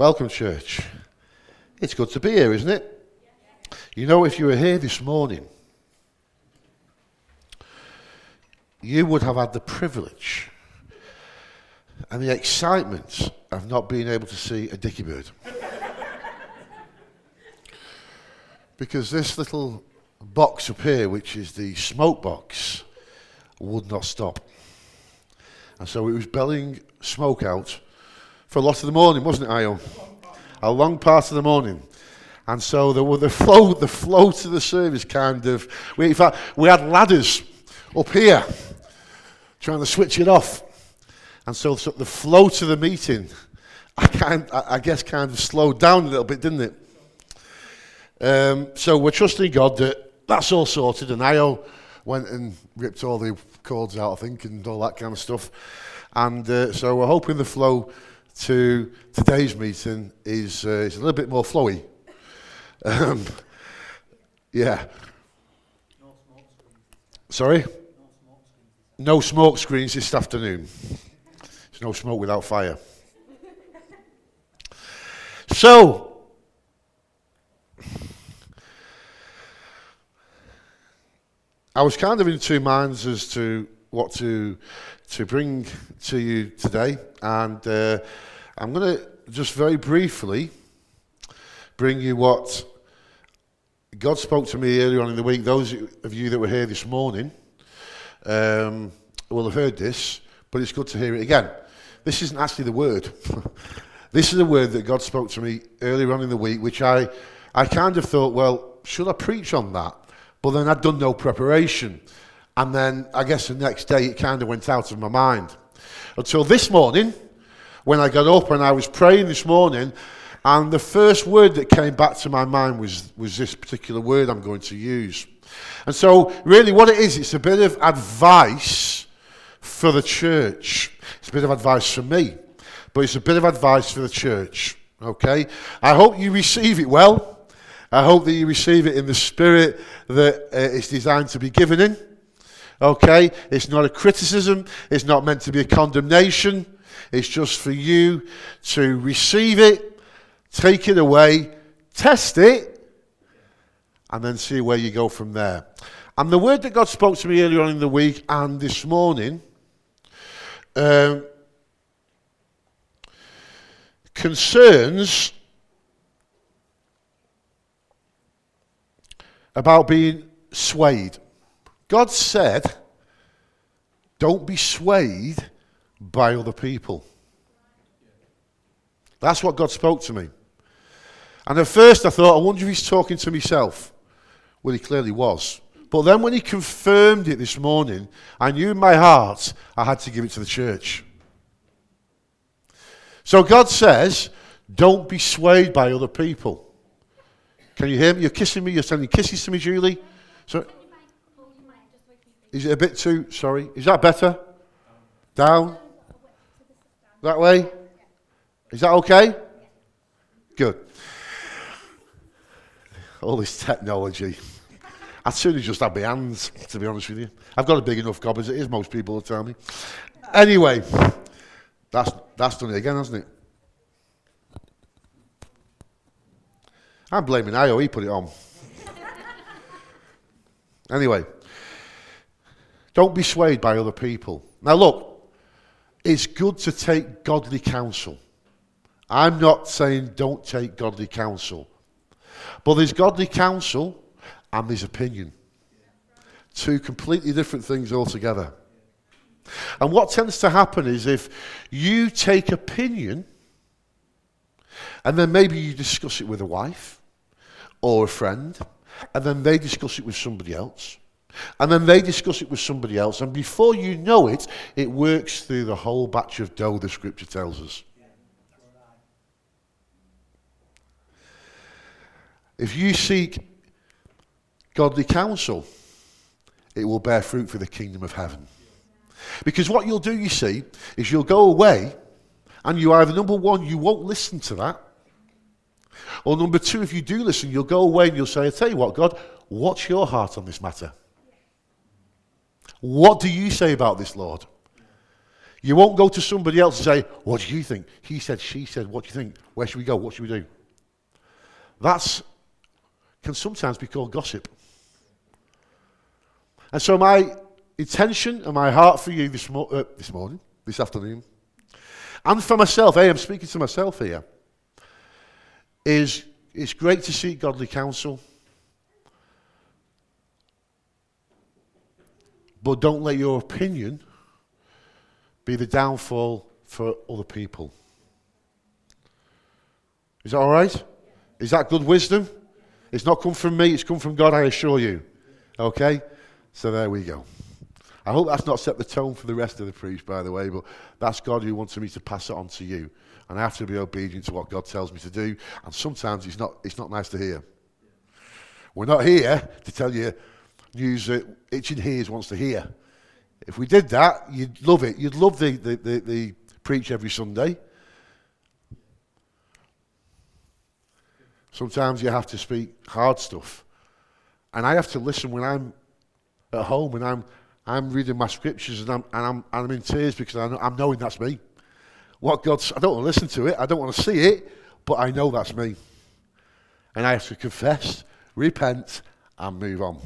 Welcome, church. It's good to be here, isn't it? You know, if you were here this morning, you would have had the privilege and the excitement of not being able to see a dicky bird. because this little box up here, which is the smoke box, would not stop. And so it was belling smoke out for a lot of the morning, wasn't it, Io? A long part of the morning. And so the, the flow, the flow to the service kind of, we, in fact, we had ladders up here trying to switch it off. And so, so the flow to the meeting, I, kind, I, I guess, kind of slowed down a little bit, didn't it? Um, so we're trusting God that that's all sorted. And Io went and ripped all the cords out, I think, and all that kind of stuff. And uh, so we're hoping the flow to today's meeting is, uh, is a little bit more flowy. Um, yeah. Sorry? No smoke screens this afternoon. There's no smoke without fire. So, I was kind of in two minds as to what to to bring to you today, and uh, I'm going to just very briefly bring you what God spoke to me earlier on in the week. Those of you that were here this morning um, will have heard this, but it's good to hear it again. This isn't actually the word. this is a word that God spoke to me earlier on in the week, which I, I kind of thought, well, should I preach on that? But then I'd done no preparation. And then I guess the next day it kind of went out of my mind. Until this morning, when I got up and I was praying this morning, and the first word that came back to my mind was, was this particular word I'm going to use. And so, really, what it is, it's a bit of advice for the church. It's a bit of advice for me, but it's a bit of advice for the church. Okay? I hope you receive it well. I hope that you receive it in the spirit that uh, it's designed to be given in. Okay? It's not a criticism, it's not meant to be a condemnation. It's just for you to receive it, take it away, test it, and then see where you go from there. And the word that God spoke to me earlier on in the week and this morning um, concerns about being swayed. God said, don't be swayed by other people. That's what God spoke to me. And at first I thought, I wonder if he's talking to myself. Well, he clearly was. But then when he confirmed it this morning, I knew in my heart I had to give it to the church. So God says, don't be swayed by other people. Can you hear me? You're kissing me. You're sending kisses to me, Julie. So, is it a bit too, sorry? Is that better? Down? That way? Is that okay? Good. All this technology. I'd sooner just have my hands, to be honest with you. I've got a big enough gob as it is, most people will tell me. Anyway, that's, that's done it again, hasn't it? I'm blaming Io, he put it on. anyway. Don't be swayed by other people. Now, look, it's good to take godly counsel. I'm not saying don't take godly counsel. But there's godly counsel and there's opinion. Two completely different things altogether. And what tends to happen is if you take opinion and then maybe you discuss it with a wife or a friend, and then they discuss it with somebody else, and then they discuss it with somebody else, and before you know it, it works through the whole batch of dough the scripture tells us. If you seek godly counsel, it will bear fruit for the kingdom of heaven. Because what you'll do, you see, is you'll go away and you either, number one, you won't listen to that. Or number two, if you do listen, you'll go away and you'll say, I tell you what, God, what's your heart on this matter? What do you say about this, Lord? You won't go to somebody else and say, What do you think? He said, she said, What do you think? Where should we go? What should we do? That's can sometimes be called gossip. And so, my intention and my heart for you this, mo- uh, this morning, this afternoon, and for myself, hey, I'm speaking to myself here, is it's great to seek godly counsel. But don't let your opinion be the downfall for other people. Is that all right? Is that good wisdom? It's not come from me, it's come from God, I assure you. Okay? So there we go. I hope that's not set the tone for the rest of the preach, by the way, but that's God who wanted me to pass it on to you. And I have to be obedient to what God tells me to do. And sometimes it's not, it's not nice to hear. We're not here to tell you news that itching ears wants to hear. If we did that, you'd love it. You'd love the, the, the, the preach every Sunday. Sometimes you have to speak hard stuff. And I have to listen when I'm at home and I'm, I'm reading my scriptures and I'm, and I'm, and I'm in tears because I know, I'm knowing that's me. What God's, I don't want to listen to it, I don't want to see it, but I know that's me. And I have to confess, repent, and move on.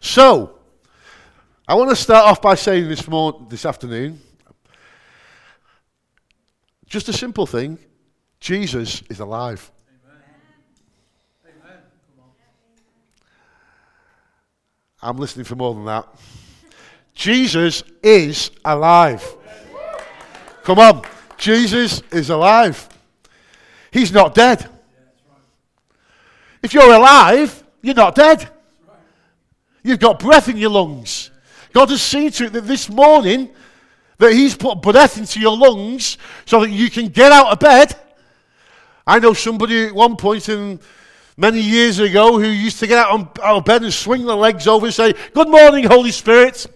So, I want to start off by saying this, morning, this afternoon just a simple thing Jesus is alive. I'm listening for more than that. Jesus is alive. Come on. Jesus is alive. He's not dead. If you're alive, you're not dead. You've got breath in your lungs. God has seen to it that this morning that He's put breath into your lungs so that you can get out of bed. I know somebody at one point in many years ago who used to get out, on, out of bed and swing their legs over and say, Good morning, Holy Spirit.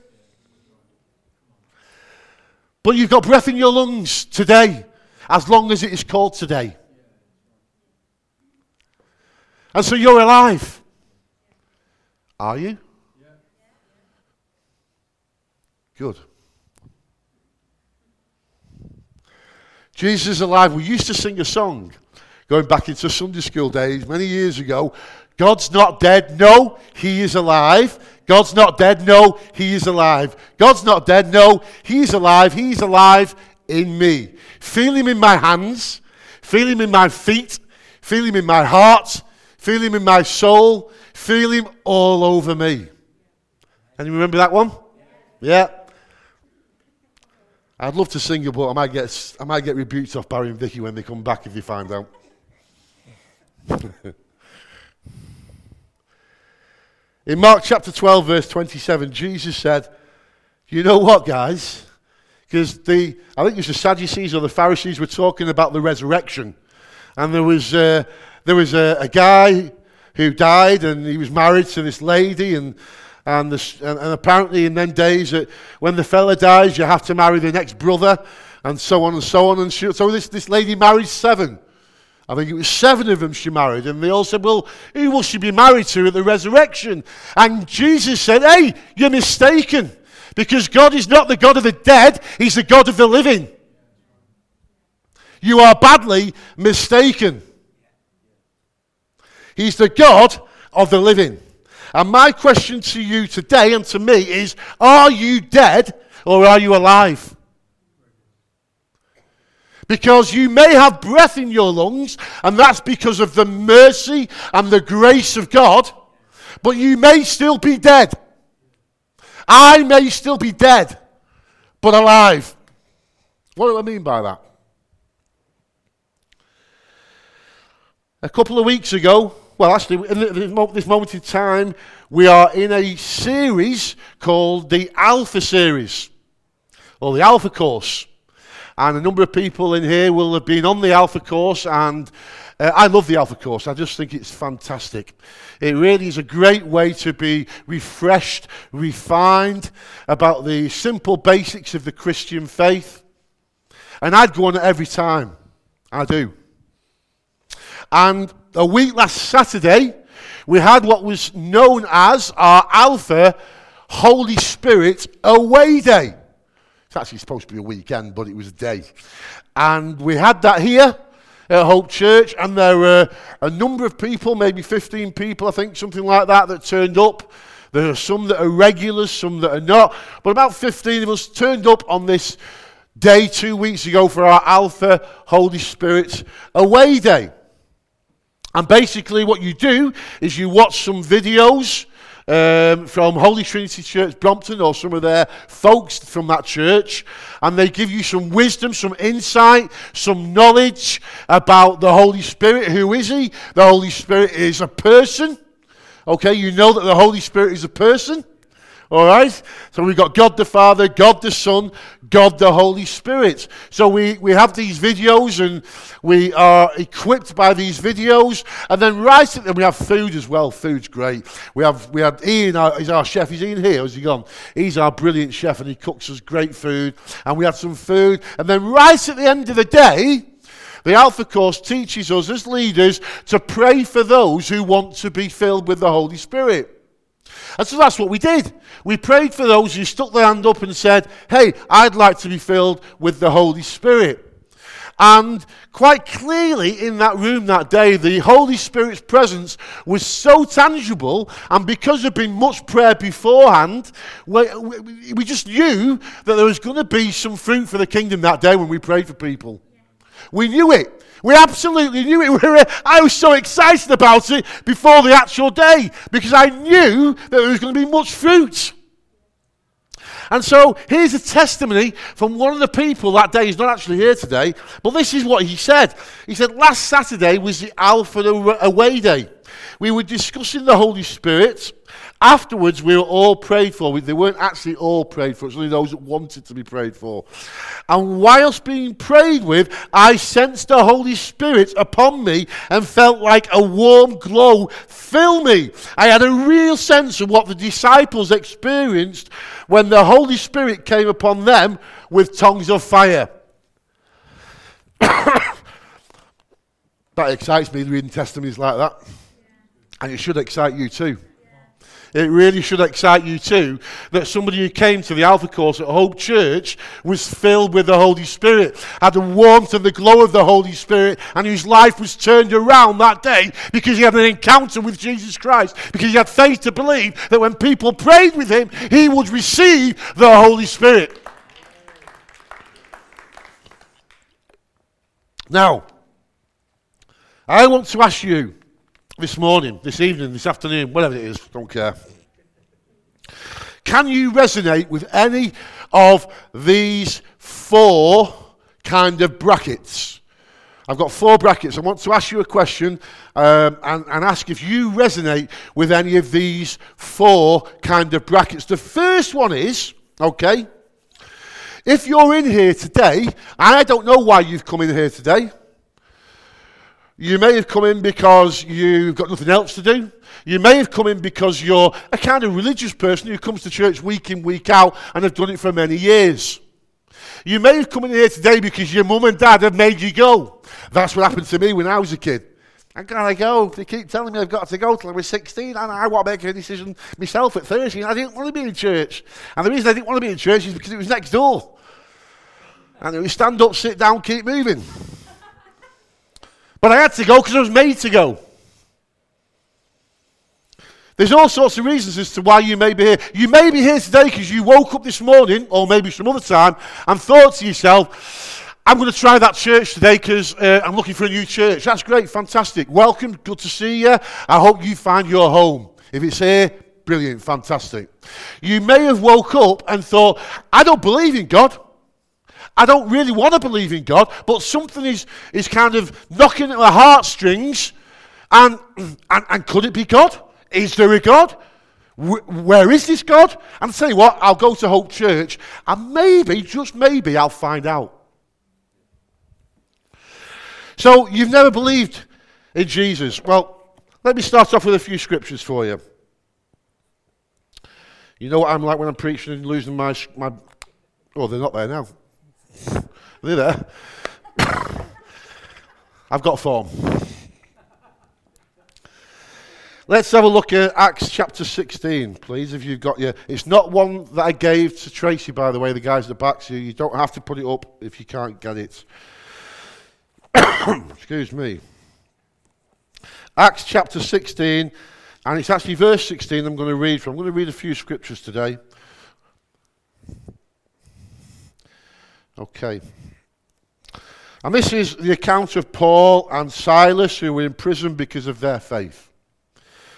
But you've got breath in your lungs today, as long as it is called today. And so you're alive. Are you? Good. Jesus is alive. We used to sing a song going back into Sunday school days many years ago. God's not dead. No, he is alive. God's not dead. No, he is alive. God's not dead. No, he's alive. He's alive in me. Feel him in my hands. Feel him in my feet. Feel him in my heart. Feel him in my soul. Feel him all over me. And you remember that one? Yeah. I'd love to sing it, but I might get, I might get rebuked off Barry and Vicky when they come back if they find out. In Mark chapter 12, verse 27, Jesus said, You know what, guys? Because the, I think it was the Sadducees or the Pharisees were talking about the resurrection. And there was, uh, there was a, a guy who died and he was married to this lady and and, the, and, and, apparently, in them days, uh, when the fella dies, you have to marry the next brother, and so on and so on. And she, so this, this lady married seven. I think it was seven of them she married. And they all said, Well, who will she be married to at the resurrection? And Jesus said, Hey, you're mistaken. Because God is not the God of the dead, He's the God of the living. You are badly mistaken. He's the God of the living. And my question to you today and to me is Are you dead or are you alive? Because you may have breath in your lungs, and that's because of the mercy and the grace of God, but you may still be dead. I may still be dead, but alive. What do I mean by that? A couple of weeks ago, well, actually, in this moment in time, we are in a series called the Alpha Series, or the Alpha Course. And a number of people in here will have been on the Alpha Course, and uh, I love the Alpha Course. I just think it's fantastic. It really is a great way to be refreshed, refined about the simple basics of the Christian faith. And I'd go on it every time. I do. And a week last Saturday, we had what was known as our Alpha Holy Spirit away day. It's actually supposed to be a weekend, but it was a day. And we had that here at Hope Church, and there were a number of people, maybe 15 people, I think, something like that, that turned up. There are some that are regulars, some that are not, but about 15 of us turned up on this day two weeks ago for our Alpha Holy Spirit away day. And basically, what you do is you watch some videos um, from Holy Trinity Church Brompton or some of their folks from that church, and they give you some wisdom, some insight, some knowledge about the Holy Spirit. Who is He? The Holy Spirit is a person. Okay, you know that the Holy Spirit is a person. All right? So we've got God the Father, God the Son, God the Holy Spirit. So we, we have these videos and we are equipped by these videos. And then right at them, we have food as well. Food's great. We have we have Ian, our, he's our chef. Is Ian here? Has he gone? He's our brilliant chef and he cooks us great food. And we had some food. And then right at the end of the day, the Alpha Course teaches us as leaders to pray for those who want to be filled with the Holy Spirit. And so that's what we did. We prayed for those who stuck their hand up and said, Hey, I'd like to be filled with the Holy Spirit. And quite clearly in that room that day, the Holy Spirit's presence was so tangible, and because there'd been much prayer beforehand, we, just knew that there was going to be some fruit for the kingdom that day when we prayed for people. We knew it. We absolutely knew it. I was so excited about it before the actual day because I knew that there was going to be much fruit. And so here's a testimony from one of the people that day. He's not actually here today, but this is what he said. He said, Last Saturday was the Alpha away day. We were discussing the Holy Spirit Afterwards, we were all prayed for. They weren't actually all prayed for, it's only those that wanted to be prayed for. And whilst being prayed with, I sensed the Holy Spirit upon me and felt like a warm glow fill me. I had a real sense of what the disciples experienced when the Holy Spirit came upon them with tongues of fire. that excites me reading testimonies like that. And it should excite you too it really should excite you too that somebody who came to the Alpha course at Hope Church was filled with the Holy Spirit, had the warmth and the glow of the Holy Spirit, and whose life was turned around that day because he had an encounter with Jesus Christ, because he had faith to believe that when people prayed with him, he would receive the Holy Spirit. Now, I want to ask you this morning, this evening, this afternoon, whatever it is, don't care. Can you resonate with any of these four kind of brackets? I've got four brackets. I want to ask you a question um, and, and ask if you resonate with any of these four kind of brackets. The first one is, okay, if you're in here today, I don't know why you've come in here today. You may have come in because you've got nothing else to do. You may have come in because you're a kind of religious person who comes to church week in, week out and have done it for many years. You may have come in here today because your mum and dad have made you go. That's what happened to me when I was a kid. I gotta go. They keep telling me I've got to go till I was 16, and I want to make a decision myself at 13. I didn't want to be in church. And the reason I didn't want to be in church is because it was next door. And it was stand up, sit down, keep moving. But I had to go because I was made to go. There's all sorts of reasons as to why you may be here. You may be here today because you woke up this morning, or maybe some other time, and thought to yourself, I'm going to try that church today because uh, I'm looking for a new church. That's great, fantastic. Welcome, good to see you. I hope you find your home. If it's here, brilliant, fantastic. You may have woke up and thought, I don't believe in God. I don't really want to believe in God, but something is, is kind of knocking at my heartstrings. And, and, and could it be God? Is there a God? where is this God? And tell you what, I'll go to Hope Church and maybe, just maybe, I'll find out. So, you've never believed in Jesus. Well, let me start off with a few scriptures for you. You know what I'm like when I'm preaching and losing my. my oh, they're not there now. Look there. I've got form. Let's have a look at Acts chapter 16, please, if you've got your. It's not one that I gave to Tracy, by the way, the guys at the back, so you don't have to put it up if you can't get it. Excuse me. Acts chapter 16, and it's actually verse 16 I'm going to read from. I'm going to read a few scriptures today. Okay. And this is the account of Paul and Silas who were in prison because of their faith.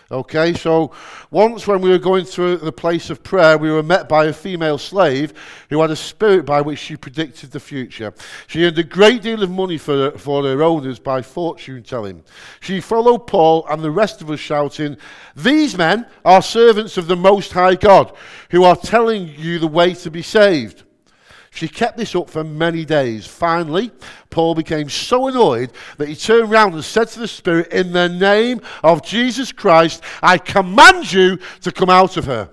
Okay, so once when we were going through the place of prayer, we were met by a female slave who had a spirit by which she predicted the future. She earned a great deal of money for, for her owners by fortune telling. She followed Paul and the rest of us shouting, These men are servants of the Most High God who are telling you the way to be saved. She kept this up for many days. Finally, Paul became so annoyed that he turned around and said to the Spirit, In the name of Jesus Christ, I command you to come out of her.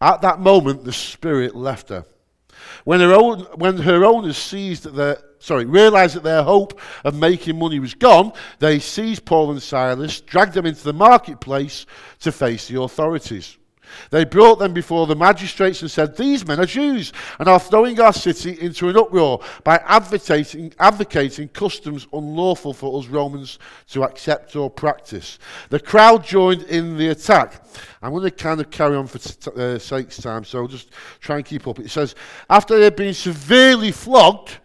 At that moment, the Spirit left her. When her, own, when her owners seized their, sorry, realized that their hope of making money was gone, they seized Paul and Silas, dragged them into the marketplace to face the authorities. They brought them before the magistrates and said, These men are Jews and are throwing our city into an uproar by advocating, advocating customs unlawful for us Romans to accept or practice. The crowd joined in the attack. I'm going to kind of carry on for t- uh, sake's time, so I'll just try and keep up. It says, After they had been severely flogged,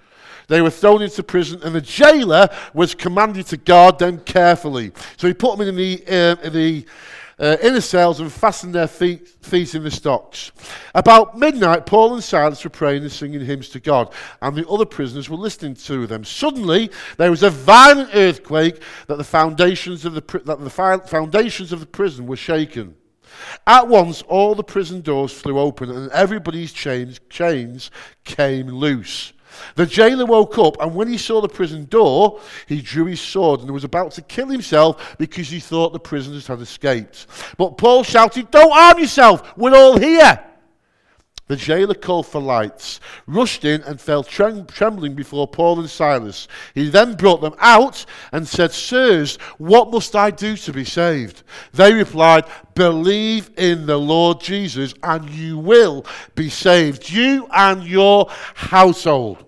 they were thrown into prison, and the jailer was commanded to guard them carefully. So he put them in the, uh, in the uh, inner cells and fastened their feet, feet in the stocks. About midnight, Paul and Silas were praying and singing hymns to God, and the other prisoners were listening to them. Suddenly, there was a violent earthquake that the foundations of the, that the foundations of the prison were shaken. At once, all the prison doors flew open, and everybody's chains, chains came loose. The jailer woke up, and when he saw the prison door, he drew his sword and was about to kill himself because he thought the prisoners had escaped. But Paul shouted, Don't arm yourself, we're all here. The jailer called for lights, rushed in, and fell trem- trembling before Paul and Silas. He then brought them out and said, Sirs, what must I do to be saved? They replied, Believe in the Lord Jesus, and you will be saved, you and your household.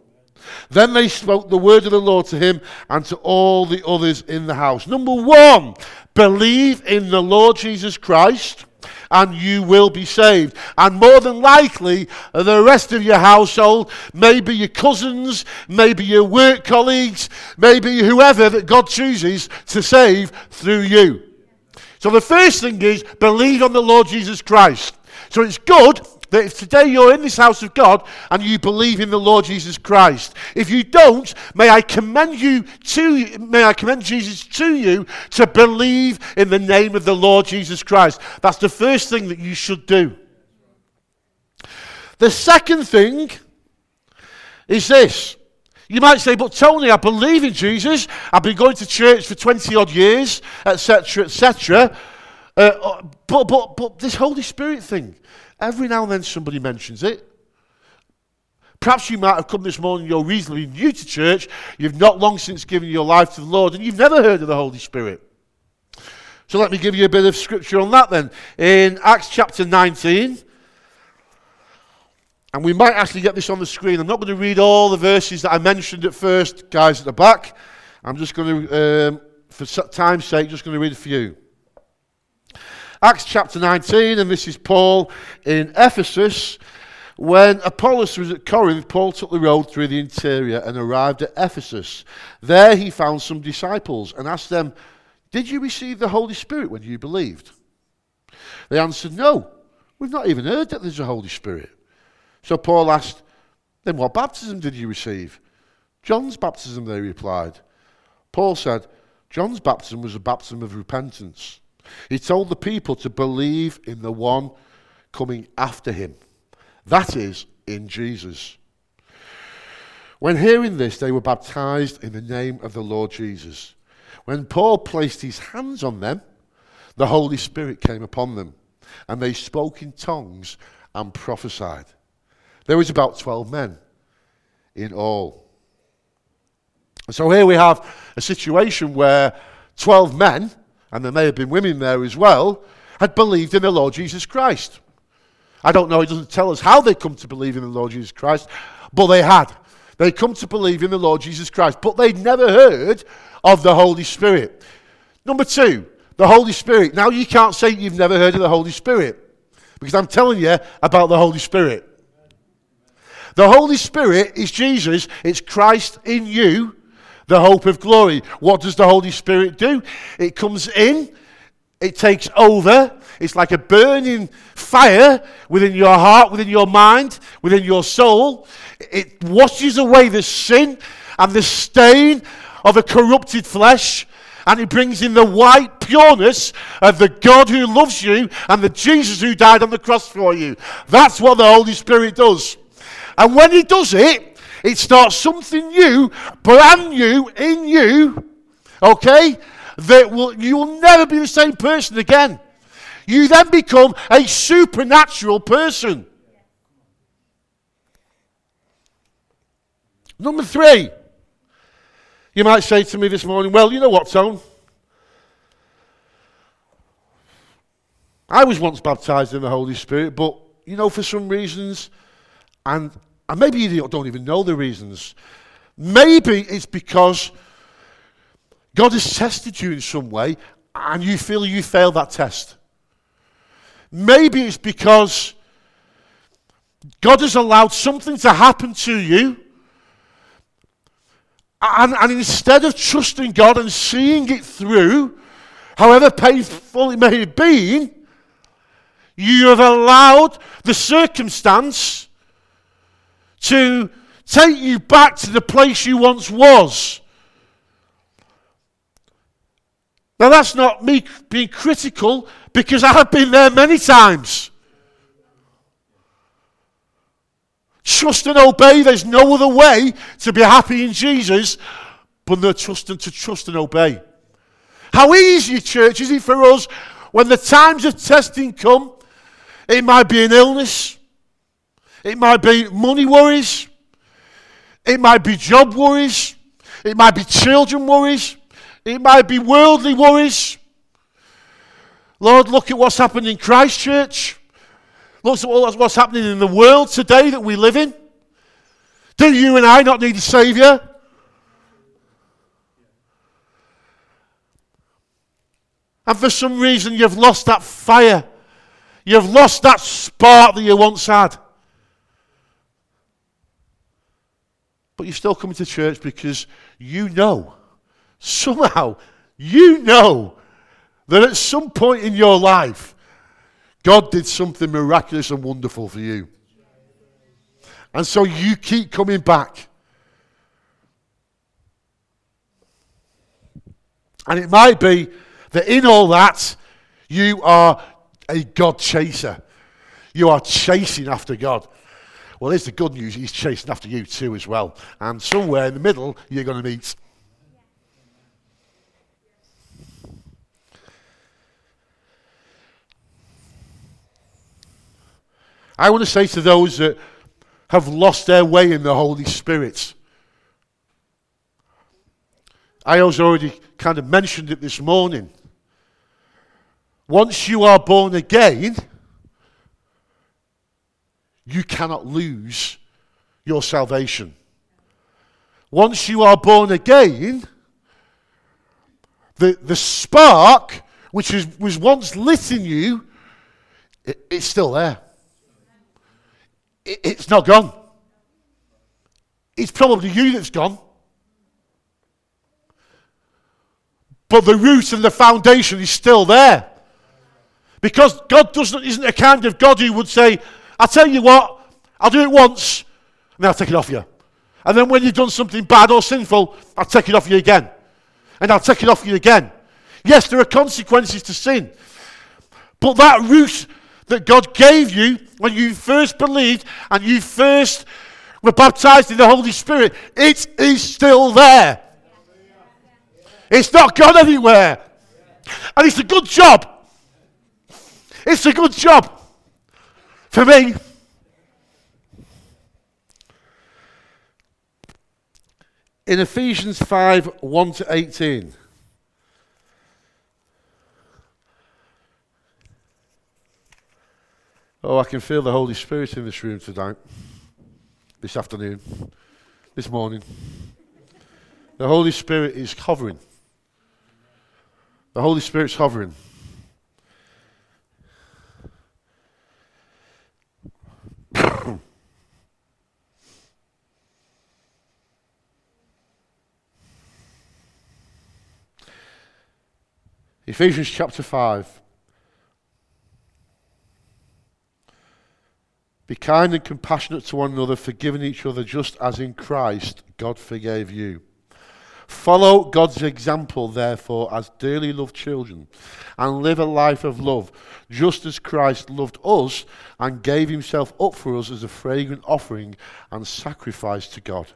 Then they spoke the word of the Lord to him and to all the others in the house. Number one, believe in the Lord Jesus Christ and you will be saved. And more than likely, the rest of your household, maybe your cousins, maybe your work colleagues, maybe whoever that God chooses to save through you. So the first thing is believe on the Lord Jesus Christ. So it's good that if today you're in this house of God and you believe in the Lord Jesus Christ, if you don't, may I commend you to may I commend Jesus to you to believe in the name of the Lord Jesus Christ. That's the first thing that you should do. The second thing is this. You might say, but Tony, I believe in Jesus. I've been going to church for 20 odd years, etc., etc. Uh, but, but, but this Holy Spirit thing, Every now and then somebody mentions it. Perhaps you might have come this morning, you're reasonably new to church, you've not long since given your life to the Lord, and you've never heard of the Holy Spirit. So let me give you a bit of scripture on that then. In Acts chapter 19, and we might actually get this on the screen. I'm not going to read all the verses that I mentioned at first, guys at the back. I'm just going to, um, for time's sake, just going to read a few. Acts chapter 19, and this is Paul in Ephesus. When Apollos was at Corinth, Paul took the road through the interior and arrived at Ephesus. There he found some disciples and asked them, Did you receive the Holy Spirit when you believed? They answered, No, we've not even heard that there's a Holy Spirit. So Paul asked, Then what baptism did you receive? John's baptism, they replied. Paul said, John's baptism was a baptism of repentance. He told the people to believe in the one coming after him. That is, in Jesus. When hearing this, they were baptized in the name of the Lord Jesus. When Paul placed his hands on them, the Holy Spirit came upon them, and they spoke in tongues and prophesied. There was about 12 men in all. So here we have a situation where 12 men and there may have been women there as well, had believed in the Lord Jesus Christ. I don't know, it doesn't tell us how they come to believe in the Lord Jesus Christ, but they had. They come to believe in the Lord Jesus Christ, but they'd never heard of the Holy Spirit. Number two, the Holy Spirit. Now you can't say you've never heard of the Holy Spirit because I'm telling you about the Holy Spirit. The Holy Spirit is Jesus, it's Christ in you, the hope of glory. What does the Holy Spirit do? It comes in, it takes over. It's like a burning fire within your heart, within your mind, within your soul. It washes away the sin and the stain of a corrupted flesh. And it brings in the white pureness of the God who loves you and the Jesus who died on the cross for you. That's what the Holy Spirit does. And when He does it, it starts something new, brand new in you, okay? That will, you will never be the same person again. You then become a supernatural person. Number three, you might say to me this morning, well, you know what, Tone? I was once baptized in the Holy Spirit, but, you know, for some reasons, and, and maybe you don't even know the reasons, maybe it's because God has tested you in some way and you feel you failed that test. Maybe it's because God has allowed something to happen to you and, and instead of trusting God and seeing it through, however painful it may have been, you have allowed the circumstance to take you back to the place you once was. Now, that's not me being critical because I have been there many times. Trust and obey. There's no other way to be happy in Jesus but the trust and to trust and obey. How easy, church, is it for us when the times of testing come? It might be an illness, it might be money worries, it might be job worries, it might be children worries, it might be worldly worries. Lord, look at what's happened in Christchurch. Look at what's happening in the world today that we live in. Do you and I not need a Saviour? And for some reason, you've lost that fire. You've lost that spark that you once had. But you're still coming to church because you know, somehow, you know that at some point in your life, God did something miraculous and wonderful for you. And so you keep coming back. And it might be that in all that, you are a God chaser. You are chasing after God. Well, here's the good news He's chasing after you too, as well. And somewhere in the middle, you're going to meet. I want to say to those that have lost their way in the Holy Spirit. I was already kind of mentioned it this morning. Once you are born again, you cannot lose your salvation. Once you are born again, the, the spark which is, was once lit in you, it, it's still there it's not gone. It's probably you that's gone. But the root and the foundation is still there. Because God doesn't, isn't a kind of God who would say, I'll tell you what, I'll do it once, and then I'll take it off you. And then when you've done something bad or sinful, I'll take it off you again. And I'll take it off you again. Yes, there are consequences to sin. But that root that God gave you when you first believed and you first were baptized in the Holy Spirit, it is still there. It's not gone anywhere. And it's a good job. It's a good job För me, In Ephesians 5 1 to 18. Oh, I can feel the Holy Spirit in this room tonight, this afternoon, this morning. The Holy Spirit is hovering. The Holy Spirit's hovering. Ephesians chapter 5. Be kind and compassionate to one another, forgiving each other just as in Christ God forgave you. Follow God's example, therefore, as dearly loved children, and live a life of love, just as Christ loved us and gave himself up for us as a fragrant offering and sacrifice to God.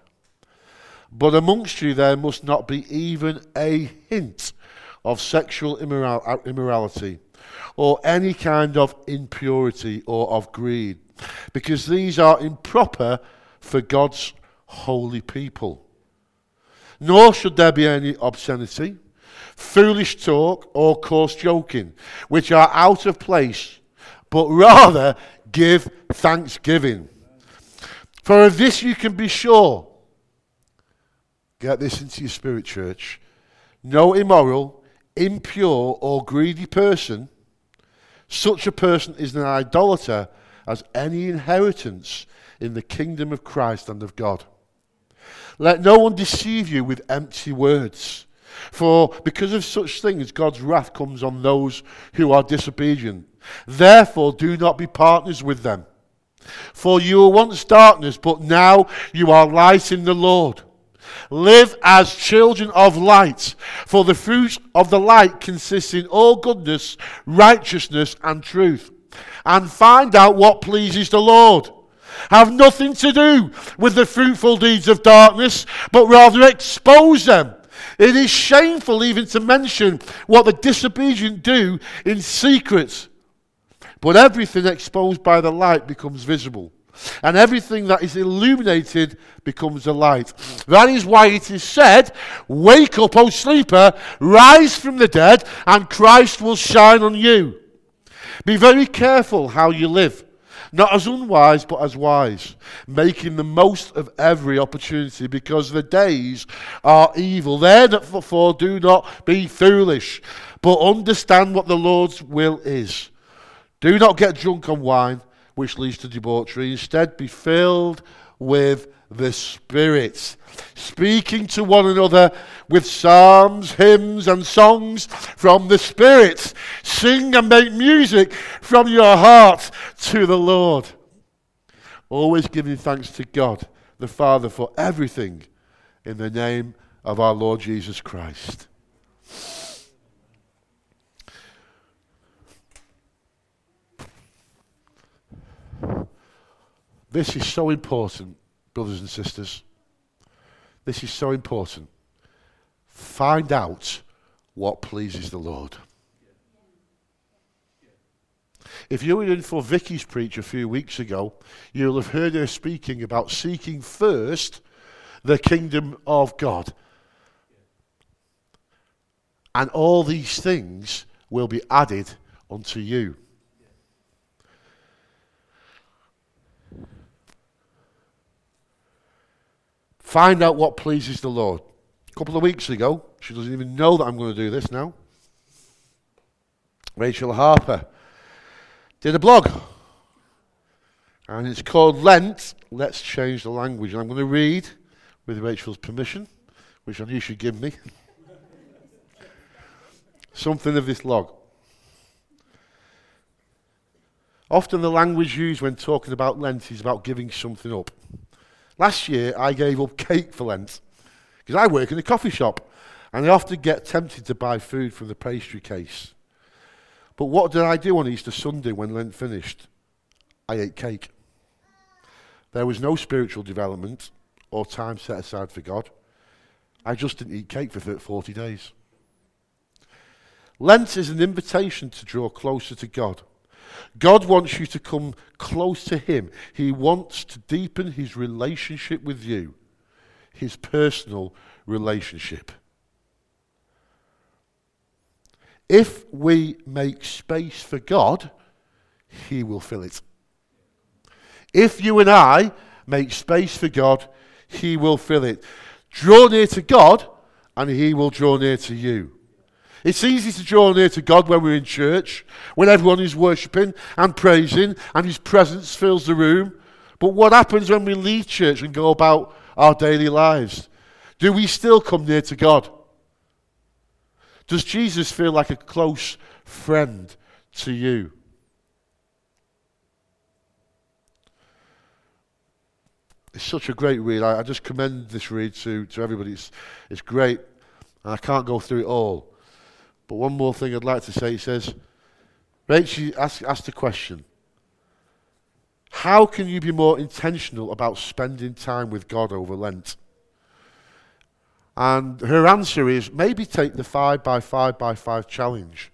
But amongst you there must not be even a hint of sexual immoral- uh, immorality, or any kind of impurity or of greed, because these are improper for God's holy people nor should there be any obscenity, foolish talk, or coarse joking, which are out of place, but rather give thanksgiving. For of this you can be sure. Get this into your spirit, church. No immoral, impure, or greedy person, such a person is an idolater, as any inheritance in the kingdom of Christ and of God. Let no one deceive you with empty words. For because of such things, God's wrath comes on those who are disobedient. Therefore, do not be partners with them. For you were once darkness, but now you are light in the Lord. Live as children of light, for the fruit of the light consists in all goodness, righteousness, and truth. And find out what pleases the Lord have nothing to do with the fruitful deeds of darkness, but rather expose them. It is shameful even to mention what the disobedient do in secret. But everything exposed by the light becomes visible, and everything that is illuminated becomes a light. That is why it is said, Wake up, O sleeper, rise from the dead, and Christ will shine on you. Be very careful how you live not as unwise, but as wise, making the most of every opportunity, because the days are evil. Therefore, do not be foolish, but understand what the Lord's will is. Do not get drunk on wine, which leads to debauchery. Instead, be filled with the Spirit, speaking to one another with psalms, hymns, and songs from the Spirit. Sing and make music from your heart to the Lord. Always giving thanks to God the Father for everything in the name of our Lord Jesus Christ. This is so important brothers and sisters. This is so important. Find out what pleases the Lord. If you were in for Vicky's preach a few weeks ago, you'll have heard her speaking about seeking first the kingdom of God. And all these things will be added unto you. Find out what pleases the Lord. A couple of weeks ago, she doesn't even know that I'm going to do this now. Rachel Harper did a blog. And it's called Lent. Let's change the language. And I'm going to read, with Rachel's permission, which I knew she'd give me, something of this log. Often the language used when talking about Lent is about giving something up. Last year, I gave up cake for Lent because I work in a coffee shop and I often get tempted to buy food from the pastry case. But what did I do on Easter Sunday when Lent finished? I ate cake. There was no spiritual development or time set aside for God. I just didn't eat cake for 40 days. Lent is an invitation to draw closer to God. God wants you to come close to Him. He wants to deepen His relationship with you, His personal relationship. If we make space for God, He will fill it. If you and I make space for God, He will fill it. Draw near to God, and He will draw near to you. It's easy to draw near to God when we're in church, when everyone is worshipping and praising, and His presence fills the room. But what happens when we leave church and go about our daily lives? Do we still come near to God? Does Jesus feel like a close friend to you? It's such a great read. I, I just commend this read to, to everybody. It's, it's great, and I can't go through it all. But one more thing I'd like to say. He says, Rachel asked, asked a question. How can you be more intentional about spending time with God over Lent? And her answer is maybe take the 5 by 5 by 5 challenge.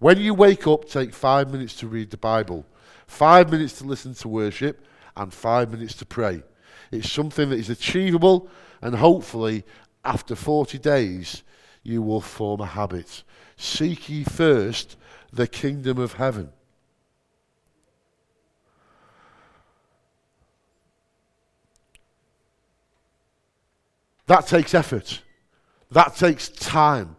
When you wake up, take five minutes to read the Bible, five minutes to listen to worship, and five minutes to pray. It's something that is achievable, and hopefully, after 40 days, you will form a habit. Seek ye first the kingdom of heaven. That takes effort. That takes time.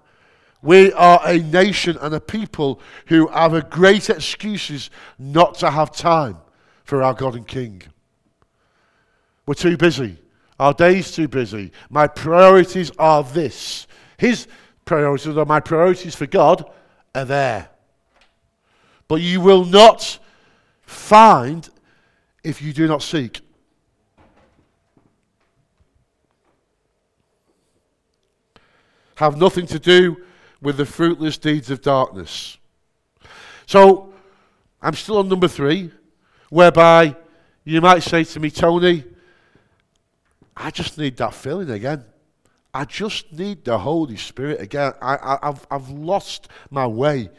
We are a nation and a people who have a great excuses not to have time for our God and King. We're too busy. Our day's too busy. My priorities are this. His priorities or my priorities for God are there. But you will not find if you do not seek. have nothing to do with the fruitless deeds of darkness. So, I'm still on number three, whereby you might say to me, Tony, I just need that feeling again. I just need the Holy Spirit again. I, have I've lost my way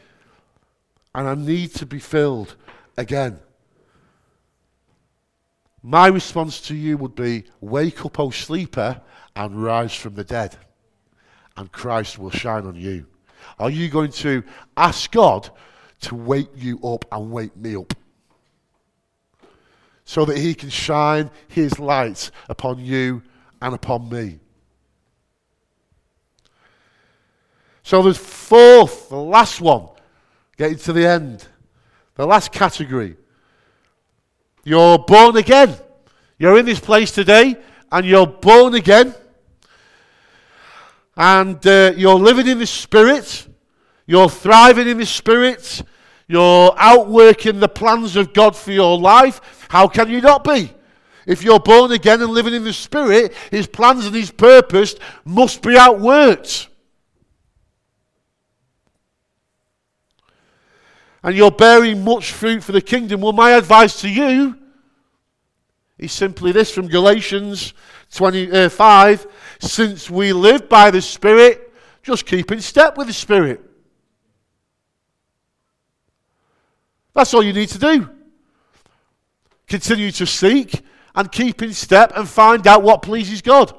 and I need to be filled again. My response to you would be wake up, O sleeper, and rise from the dead and Christ will shine on you? Are you going to ask God to wake you up and wake me up? So that he can shine his light upon you and upon me. So there's fourth, the last one, getting to the end. The last category. You're born again. You're in this place today and you're born again and uh, you're living in the Spirit, you're thriving in the Spirit, you're outworking the plans of God for your life, how can you not be? If you're born again and living in the Spirit, His plans and His purpose must be outworked. And you're bearing much fruit for the kingdom. Well, my advice to you is simply this from Galatians 25 uh, since we live by the Spirit, just keep in step with the Spirit. That's all you need to do. Continue to seek and keep in step and find out what pleases God.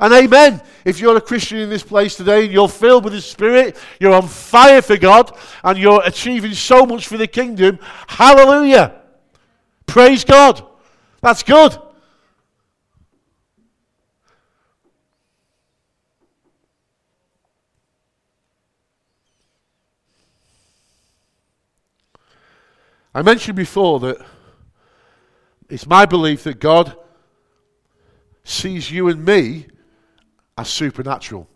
And amen. If you're a Christian in this place today and you're filled with the Spirit, you're on fire for God, and you're achieving so much for the kingdom, hallelujah. Praise God. That's good. I mentioned before that it's my belief that God sees you and me as supernatural.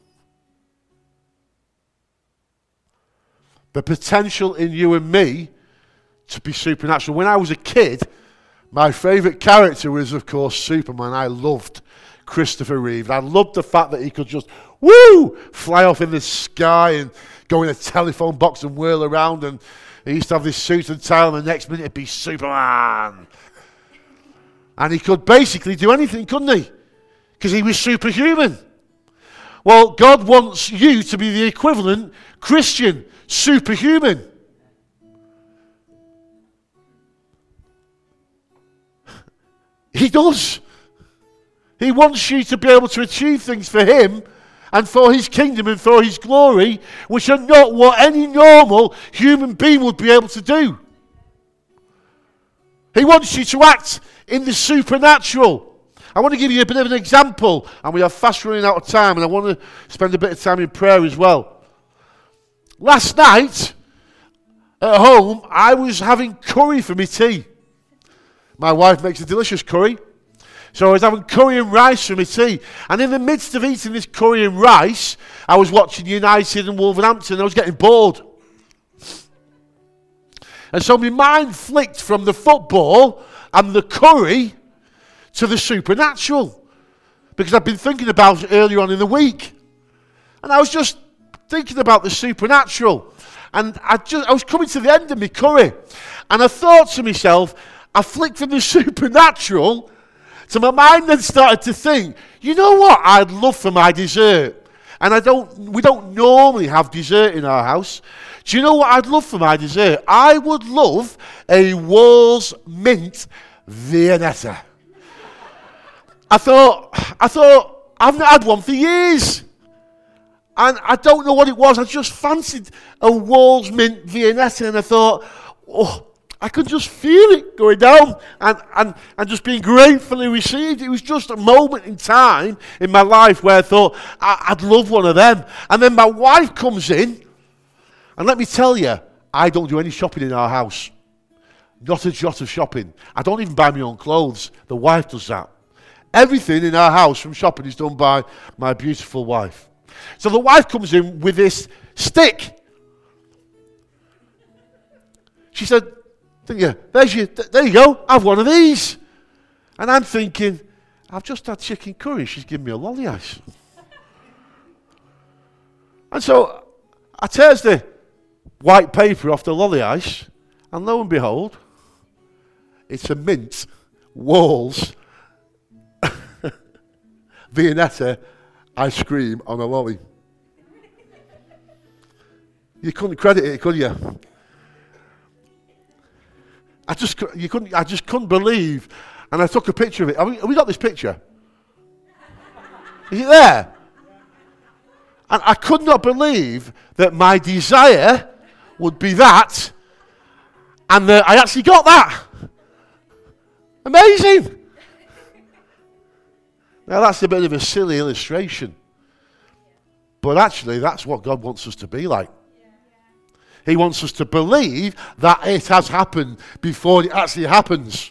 The potential in you and me to be supernatural. When I was a kid, my favourite character was, of course, Superman. I loved Christopher Reeve. I loved the fact that he could just, woo, fly off in the sky and go in a telephone box and whirl around and he used to have this suit and tie, and the next minute it'd be Superman. And he could basically do anything, couldn't he? Because he was superhuman. Well, God wants you to be the equivalent Christian, superhuman. He does. He wants you to be able to achieve things for Him and for his kingdom and for his glory, which are not what any normal human being would be able to do. He wants you to act in the supernatural. I want to give you a bit of an example, and we are fast running out of time, and I want to spend a bit of time in prayer as well. Last night, at home, I was having curry for my tea. My wife makes a delicious curry. So I was having curry and rice for my tea. And in the midst of eating this curry and rice, I was watching United and Wolverhampton. I was getting bored. And so my mind flicked from the football and the curry to the supernatural. Because I've been thinking about it earlier on in the week. And I was just thinking about the supernatural. And I, just, I was coming to the end of my curry. And I thought to myself, I flicked from the supernatural so my mind then started to think, you know what I'd love for my dessert? And I don't, we don't normally have dessert in our house. Do you know what I'd love for my dessert? I would love a Wall's Mint Viennetta. I thought, I thought, I've not had one for years. And I don't know what it was. I just fancied a Wall's Mint Viennetta. And I thought, oh, I could just feel it going down and, and, and just being gratefully received. It was just a moment in time in my life where I thought I, would love one of them. And then my wife comes in, and let me tell you, I don't do any shopping in our house. Not a jot of shopping. I don't even buy my own clothes. The wife does that. Everything in our house from shopping is done by my beautiful wife. So the wife comes in with this stick. She said, you? There's your, there you go. Have one of these. And I'm thinking, I've just had chicken curry. She's giving me a lolly ice. and so I tears the white paper off the lolly ice, and lo and behold, it's a mint Wall's Viennetta ice cream on a lolly. You couldn't credit it, could you? I just, you couldn't, I just couldn't believe. And I took a picture of it. Have we, have we got this picture? Is it there? And I could not believe that my desire would be that, and that I actually got that. Amazing. Now, that's a bit of a silly illustration. But actually, that's what God wants us to be like. He wants us to believe that it has happened before it actually happens.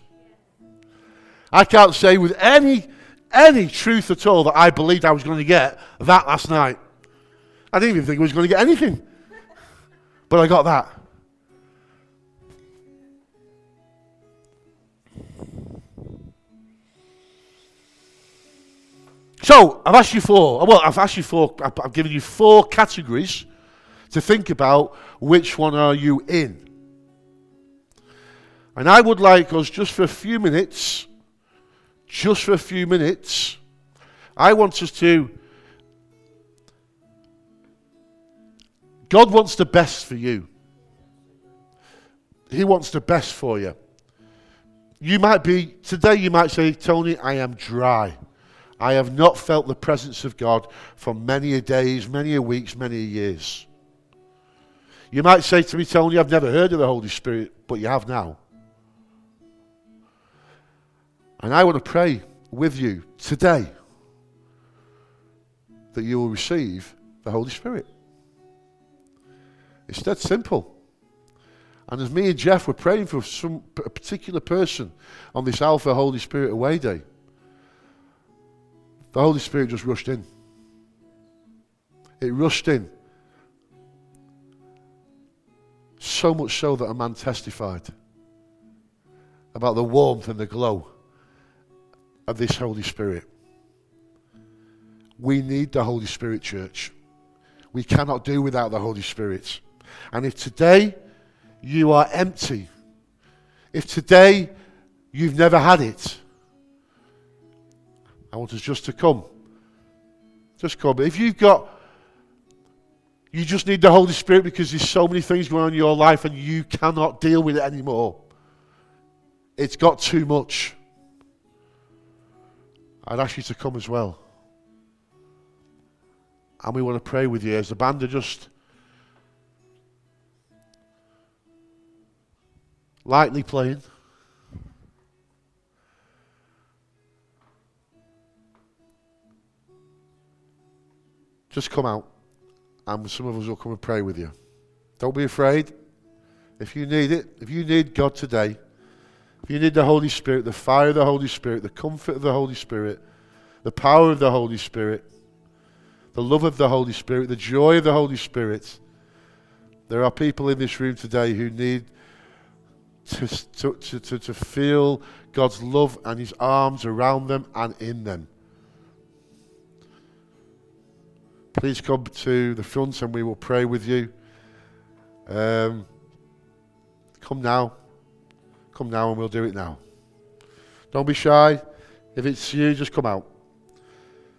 I can't say with any any truth at all that I believed I was going to get that last night. I didn't even think I was going to get anything. But I got that. So, I've asked you four, well, I've asked you four, I've given you four categories to think about which one are you in. And I would like us just for a few minutes, just for a few minutes, I want us to. God wants the best for you. He wants the best for you. You might be, today you might say, Tony, I am dry. I have not felt the presence of God for many a days, many a weeks, many a years. You might say to me, Tony, I've never heard of the Holy Spirit, but you have now. And I want to pray with you today that you will receive the Holy Spirit. It's that simple. And as me and Jeff were praying for some a particular person on this Alpha Holy Spirit Away Day, the Holy Spirit just rushed in. It rushed in So much so that a man testified about the warmth and the glow of this Holy Spirit. We need the Holy Spirit, church. We cannot do without the Holy Spirit. And if today you are empty, if today you've never had it, I want us just to come. Just come. If you've got you just need the Holy Spirit because there's so many things going on in your life and you cannot deal with it anymore. It's got too much. I'd ask you to come as well. And we want to pray with you as the band are just lightly playing. Just come out and some of us will come and pray with you. Don't be afraid. If you need it, if you need God today, if you need the Holy Spirit, the fire of the Holy Spirit, the comfort of the Holy Spirit, the power of the Holy Spirit, the love of the Holy Spirit, the joy of the Holy Spirit, there are people in this room today who need to, to, to, to, feel God's love and His arms around them and in them. Please come to the front and we will pray with you. Um, come now. Come now and we'll do it now. Don't be shy. If it's you, just come out.